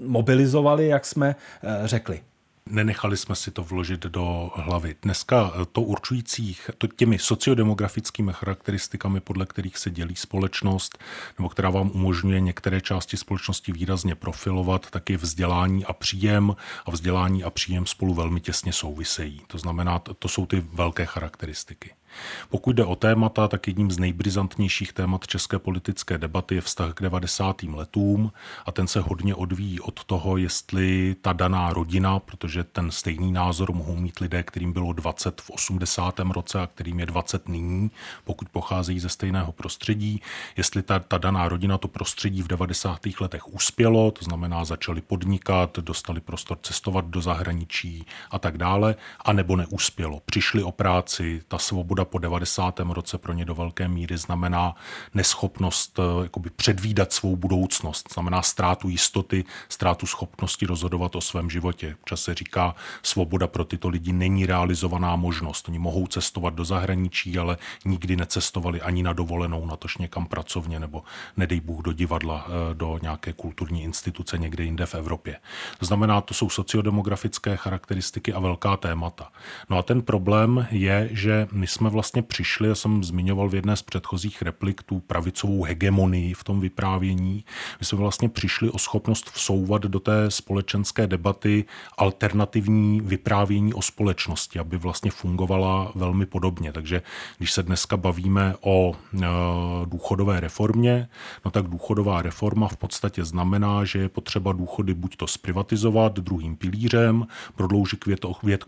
mobilizovali, jak jsme řekli nenechali jsme si to vložit do hlavy. Dneska to určujících, to těmi sociodemografickými charakteristikami, podle kterých se dělí společnost, nebo která vám umožňuje některé části společnosti výrazně profilovat, tak je vzdělání a příjem a vzdělání a příjem spolu velmi těsně souvisejí. To znamená, to jsou ty velké charakteristiky. Pokud jde o témata, tak jedním z nejbrizantnějších témat české politické debaty je vztah k 90. letům a ten se hodně odvíjí od toho, jestli ta daná rodina, protože ten stejný názor mohou mít lidé, kterým bylo 20 v 80. roce a kterým je 20 nyní, pokud pocházejí ze stejného prostředí, jestli ta, ta daná rodina to prostředí v 90. letech uspělo, to znamená začali podnikat, dostali prostor cestovat do zahraničí a tak dále, anebo neuspělo. Přišli o práci, ta svoboda svoboda po 90. roce pro ně do velké míry znamená neschopnost eh, jakoby předvídat svou budoucnost, znamená ztrátu jistoty, ztrátu schopnosti rozhodovat o svém životě. Čas se říká, svoboda pro tyto lidi není realizovaná možnost. Oni mohou cestovat do zahraničí, ale nikdy necestovali ani na dovolenou, natož někam pracovně nebo nedej Bůh do divadla, eh, do nějaké kulturní instituce někde jinde v Evropě. To znamená, to jsou sociodemografické charakteristiky a velká témata. No a ten problém je, že my jsme vlastně přišli, já jsem zmiňoval v jedné z předchozích replik tu pravicovou hegemonii v tom vyprávění, my jsme vlastně přišli o schopnost vsouvat do té společenské debaty alternativní vyprávění o společnosti, aby vlastně fungovala velmi podobně. Takže když se dneska bavíme o e, důchodové reformě, no tak důchodová reforma v podstatě znamená, že je potřeba důchody buď to zprivatizovat druhým pilířem, prodloužit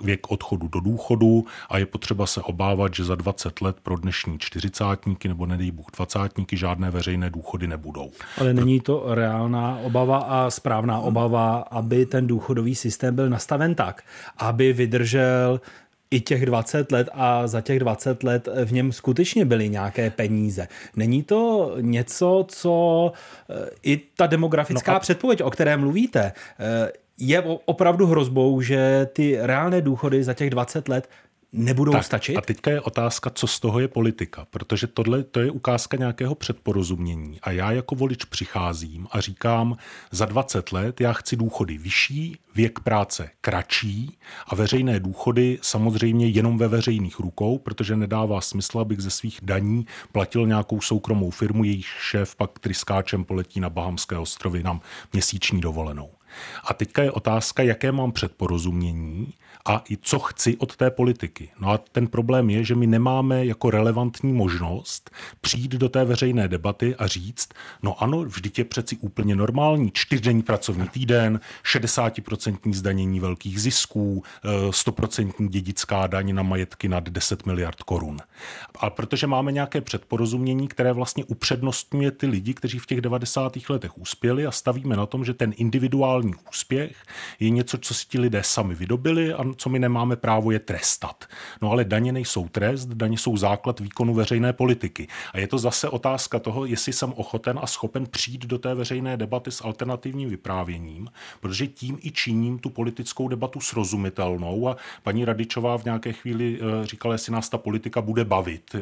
věk odchodu do důchodu a je potřeba se obávat, že za 20 let pro dnešní čtyřicátníky nebo nedej Bůh dvacátníky žádné veřejné důchody nebudou. Ale není to reálná obava a správná obava, aby ten důchodový systém byl nastaven tak, aby vydržel i těch 20 let a za těch 20 let v něm skutečně byly nějaké peníze. Není to něco, co eh, i ta demografická no a... předpověď, o které mluvíte, eh, je opravdu hrozbou, že ty reálné důchody za těch 20 let nebudou tak, stačit? A teďka je otázka, co z toho je politika, protože tohle to je ukázka nějakého předporozumění. A já jako volič přicházím a říkám, za 20 let já chci důchody vyšší, věk práce kratší a veřejné důchody samozřejmě jenom ve veřejných rukou, protože nedává smysl, abych ze svých daní platil nějakou soukromou firmu, jejich šéf pak tryskáčem poletí na Bahamské ostrovy nám měsíční dovolenou. A teďka je otázka, jaké mám předporozumění a i co chci od té politiky. No a ten problém je, že my nemáme jako relevantní možnost přijít do té veřejné debaty a říct, no ano, vždyť je přeci úplně normální čtyřdenní pracovní týden, 60% zdanění velkých zisků, 100% eh, dědická daň na majetky nad 10 miliard korun. A protože máme nějaké předporozumění, které vlastně upřednostňuje ty lidi, kteří v těch 90. letech uspěli a stavíme na tom, že ten individuální úspěch je něco, co si ti lidé sami vydobili a co my nemáme právo je trestat. No ale daně nejsou trest, daně jsou základ výkonu veřejné politiky. A je to zase otázka toho, jestli jsem ochoten a schopen přijít do té veřejné debaty s alternativním vyprávěním, protože tím i činím tu politickou debatu srozumitelnou. A paní Radičová v nějaké chvíli eh, říkala, jestli nás ta politika bude bavit.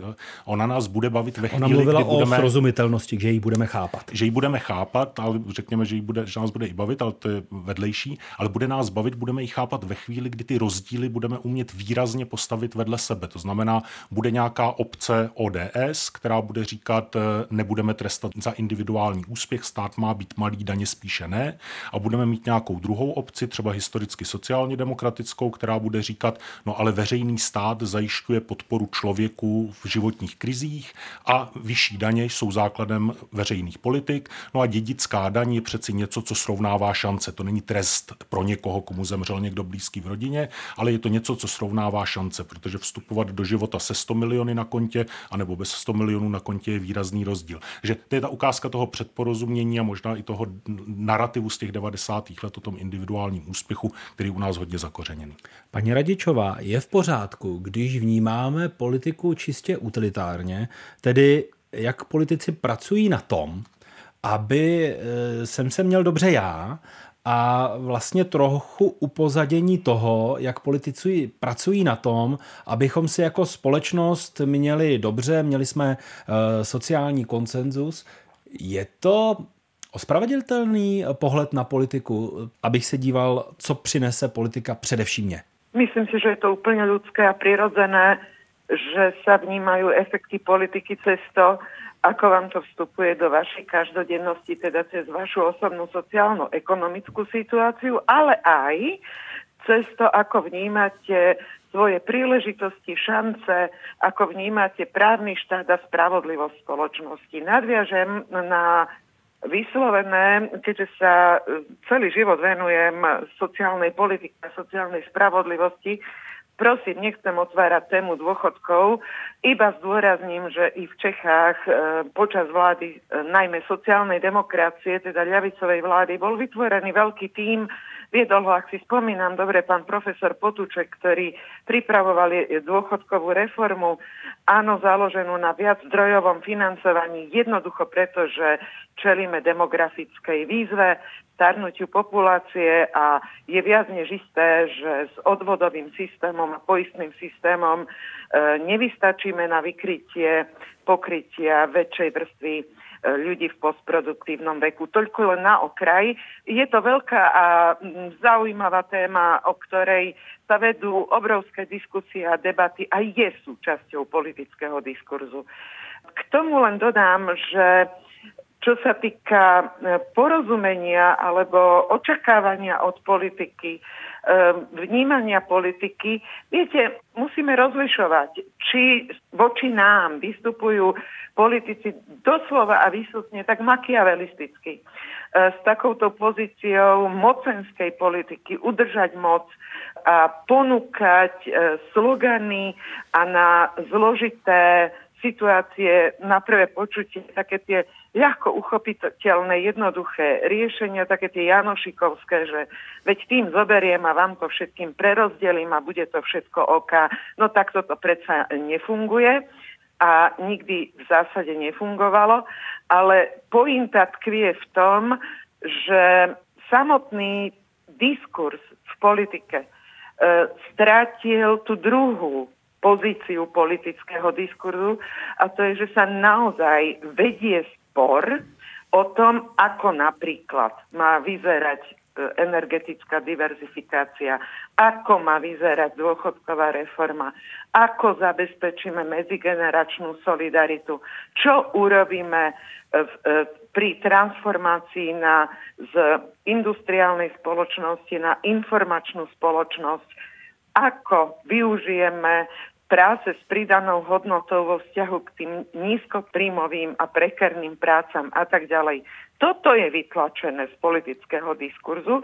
Ona nás bude bavit ve chvíli, Ona mluvila kdy budeme, o srozumitelnosti, že ji budeme chápat. Že ji budeme chápat, ale řekněme, že, ji bude, že nás bude i bavit, ale to to je vedlejší, ale bude nás bavit, budeme ji chápat ve chvíli, kdy ty rozdíly budeme umět výrazně postavit vedle sebe. To znamená, bude nějaká obce ODS, která bude říkat, eh, nebudeme trestat za individuální úspěch, stát má být malý, daně spíše ne. A budeme mít nějakou druhou obci, třeba historicky sociálně demokratickou, která bude říkat, no ale veřejný stát zajišťuje podporu člověku v životních krizích a vyšší daně jsou základem veřejných politik. No a dědická daň je přeci něco, co srovnává šance. To není trest pro někoho, komu zemřel někdo blízký v rodině, ale je to něco, co srovnává šance, protože vstupovat do života se 100 miliony na kontě anebo bez 100 milionů na kontě je výrazný rozdíl. Že to je ta ukázka toho předporozumění a možná i toho narrativu z těch 90. let o tom individuálním úspěchu, který u nás hodně zakořeněný. Paní Radičová, je v pořádku, když vnímáme politiku čistě utilitárně, tedy jak politici pracují na tom, aby eh, jsem se měl dobře já a vlastně trochu upozadění toho, jak politici pracují na tom, abychom si jako společnost měli dobře, měli jsme eh, sociální konsenzus. Je to ospravedlitelný pohled na politiku, abych se díval, co přinese politika především mě? Myslím si, že je to úplně ľudské a prirodzené, že sa vnímajú efekty politiky cez to, ako vám to vstupuje do vašej každodennosti, teda cez vašu osobnú sociálno-ekonomickú situáciu, ale aj cez to, ako vnímate svoje príležitosti, šance, ako vnímate právny štát a spravodlivosť spoločnosti. Nadviažem na vyslovené, keďže sa celý život venujem sociálnej politike a sociálnej spravodlivosti, Prosím, nechcem otvárať tému dôchodkov, iba zdôrazním, že i v Čechách e, počas vlády e, najmä sociálnej demokracie, teda ľavicovej vlády, bol vytvorený veľký tím Viedol ho, ak si spomínam dobre, pán profesor Potuček, ktorý pripravovali dôchodkovú reformu, áno, založenú na viac zdrojovom financovaní, jednoducho preto, že čelíme demografickej výzve, starnutiu populácie a je viac než isté, že s odvodovým systémom a poistným systémom e, nevystačíme na vykrytie pokrytia väčšej vrstvy ľudí v postproduktívnom veku. Toľko len na okraj. Je to veľká a mm, zaujímavá téma, o ktorej sa vedú obrovské diskusie a debaty a je súčasťou politického diskurzu. K tomu len dodám, že čo sa týka e, porozumenia alebo očakávania od politiky, vnímania politiky, viete, musíme rozlišovať, či voči nám vystupujú politici doslova a výsostne tak makiavelisticky. E, s takouto pozíciou mocenskej politiky udržať moc a ponúkať slogany a na zložité situácie na prvé počutie také tie ľahko uchopiteľné, jednoduché riešenia, také tie Janošikovské, že veď tým zoberiem a vám to všetkým prerozdelím a bude to všetko oka. No tak toto predsa nefunguje a nikdy v zásade nefungovalo, ale pointa tkvie v tom, že samotný diskurs v politike e, strátil tú druhú pozíciu politického diskurzu a to je, že sa naozaj vedie spor o tom, ako napríklad má vyzerať e, energetická diverzifikácia, ako má vyzerať dôchodková reforma, ako zabezpečíme medzigeneračnú solidaritu, čo urobíme v, e, pri transformácii na, z industriálnej spoločnosti na informačnú spoločnosť, ako využijeme práce s pridanou hodnotou vo vzťahu k tým nízkopríjmovým a prekerným prácam a tak ďalej. Toto je vytlačené z politického diskurzu,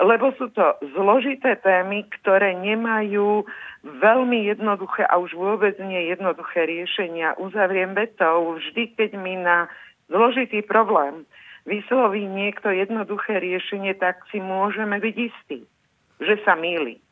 lebo sú to zložité témy, ktoré nemajú veľmi jednoduché a už vôbec nie jednoduché riešenia. Uzavriem vetou, vždy keď mi na zložitý problém vysloví niekto jednoduché riešenie, tak si môžeme byť istí, že sa míli.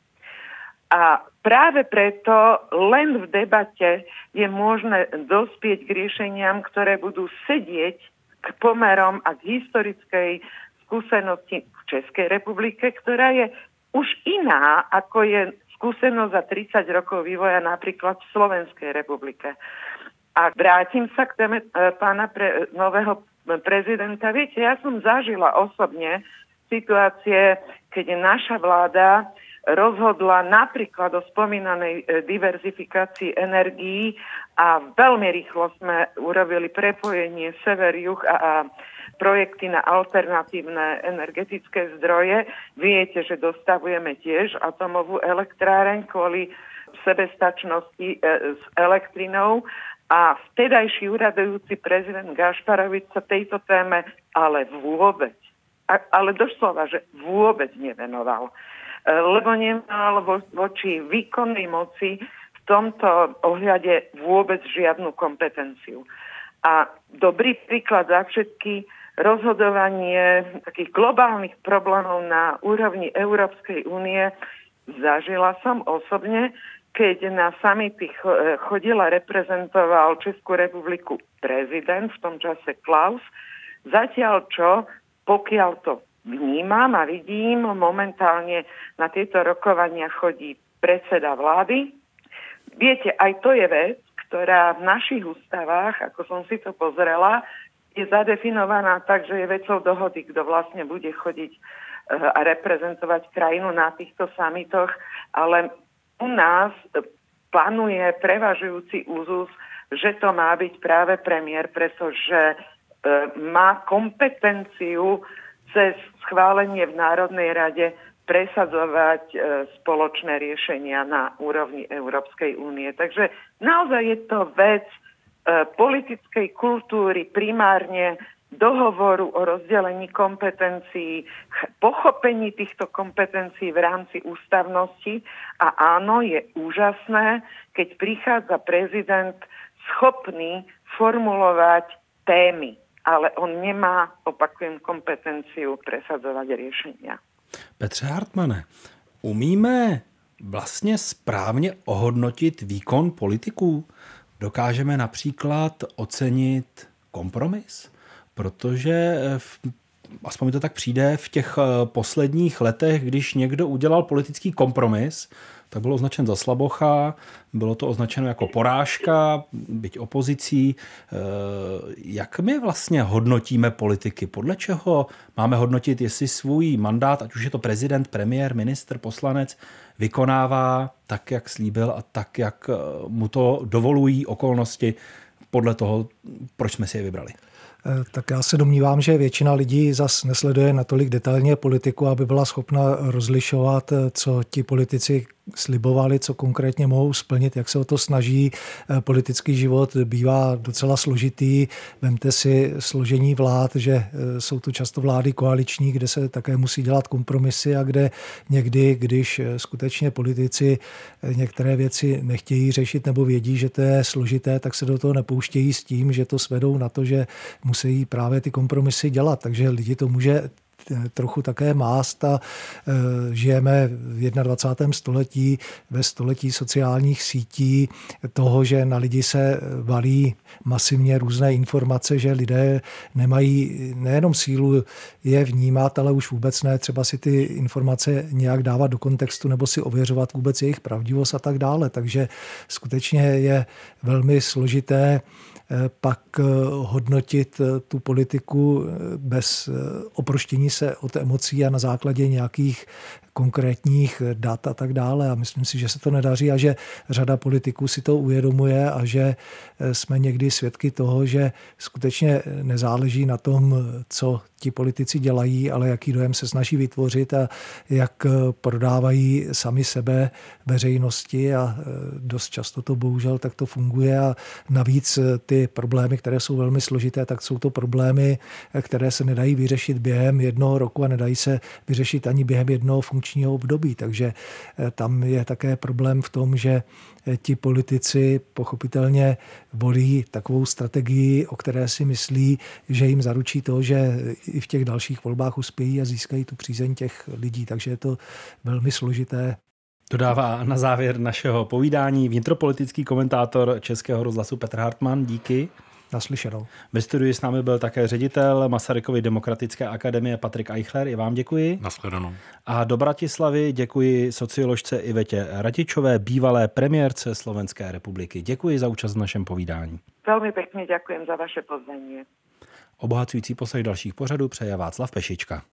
A práve preto len v debate je možné dospieť k riešeniam, ktoré budú sedieť k pomerom a k historickej skúsenosti v Českej republike, ktorá je už iná, ako je skúsenosť za 30 rokov vývoja napríklad v Slovenskej republike. A vrátim sa k téme e, pána pre, nového prezidenta. Viete, ja som zažila osobne situácie, keď naša vláda rozhodla napríklad o spomínanej e, diverzifikácii energií a veľmi rýchlo sme urobili prepojenie sever-juh a, a projekty na alternatívne energetické zdroje. Viete, že dostavujeme tiež atomovú elektráreň kvôli sebestačnosti e, s elektrinou a vtedajší úradujúci prezident Gašparovič sa tejto téme ale vôbec, ale doslova, že vôbec nevenoval. E, lebo nemal vo, voči výkonnej moci v tomto ohľade vôbec žiadnu kompetenciu. A dobrý príklad za všetky rozhodovanie takých globálnych problémov na úrovni Európskej únie zažila som osobne, keď na samity chodila reprezentoval Českú republiku prezident, v tom čase Klaus, zatiaľ čo, pokiaľ to vnímam a vidím. Momentálne na tieto rokovania chodí predseda vlády. Viete, aj to je vec, ktorá v našich ústavách, ako som si to pozrela, je zadefinovaná tak, že je vecou dohody, kto vlastne bude chodiť eh, a reprezentovať krajinu na týchto samitoch, ale u nás panuje prevažujúci úzus, že to má byť práve premiér, pretože eh, má kompetenciu cez schválenie v Národnej rade presadzovať e, spoločné riešenia na úrovni Európskej únie. Takže naozaj je to vec e, politickej kultúry primárne dohovoru o rozdelení kompetencií, pochopení týchto kompetencií v rámci ústavnosti a áno, je úžasné, keď prichádza prezident schopný formulovať témy ale on nemá, opakujem, kompetenciu presadzovať riešenia. Petře Hartmane, umíme vlastně správně ohodnotit výkon politiků? Dokážeme například ocenit kompromis? Protože v, aspoň mi to tak přijde, v těch eh, posledních letech, když někdo udělal politický kompromis, tak bylo označen za slabocha, bylo to označeno jako porážka, byť opozicí. Eh, jak my vlastně hodnotíme politiky? Podle čeho máme hodnotit, jestli svůj mandát, ať už je to prezident, premiér, minister, poslanec, vykonává tak, jak slíbil a tak, jak eh, mu to dovolují okolnosti podle toho, proč jsme si je vybrali? Eh, tak já se domnívám, že většina lidí zas nesleduje natolik detailně politiku, aby byla schopna rozlišovat, co ti politici slibovali, co konkrétně mohou splnit, jak se o to snaží. Eh, politický život bývá docela složitý. Vemte si složení vlád, že eh, jsou to často vlády koaliční, kde se také musí dělat kompromisy a kde někdy, když eh, skutečně politici některé věci nechtějí řešit nebo vědí, že to je složité, tak se do toho nepouštějí s tím, že to svedou na to, že musí právě ty kompromisy dělat. Takže lidi to může trochu také mást a e, žijeme v 21. století, ve století sociálních sítí, toho, že na lidi se valí masivně různé informace, že lidé nemají nejenom sílu je vnímat, ale už vůbec ne třeba si ty informace nějak dávat do kontextu nebo si ověřovat vůbec jejich pravdivost a tak dále. Takže skutečně je velmi složité Eh, pak eh, hodnotit eh, tu politiku bez oproštění se od emocí a na základě nějakých konkrétních dat a tak dále. A myslím si, že se to nedaří a že řada politiků si to uvědomuje a že jsme někdy svědky toho, že skutečně nezáleží na tom, co ti politici dělají, ale jaký dojem se snaží vytvořit a jak prodávají sami sebe veřejnosti a dost často to bohužel tak to funguje a navíc ty problémy, které jsou velmi složité, tak jsou to problémy, které se nedají vyřešit během jednoho roku a nedají se vyřešit ani během jednoho období. Takže eh, tam je také problém v tom, že eh, ti politici pochopitelně volí takovou strategii, o které si myslí, že jim zaručí to, že i v těch dalších volbách uspějí a získají tu přízeň těch lidí. Takže je to velmi složité. Dodává na závěr našeho povídání vnitropolitický komentátor Českého rozhlasu Petr Hartmann. Díky. Naslyšenou. Ve studiu s námi byl také ředitel Masarykovy demokratické akademie Patrik Eichler. I vám děkuji. Nashledanou. A do Bratislavy děkuji socioložce Ivetě Radičové, bývalé premiérce Slovenské republiky. Děkuji za účast v našem povídání. Velmi pěkně děkuji za vaše pozvání. Obohacující poslech dalších pořadů přeje Václav Pešička.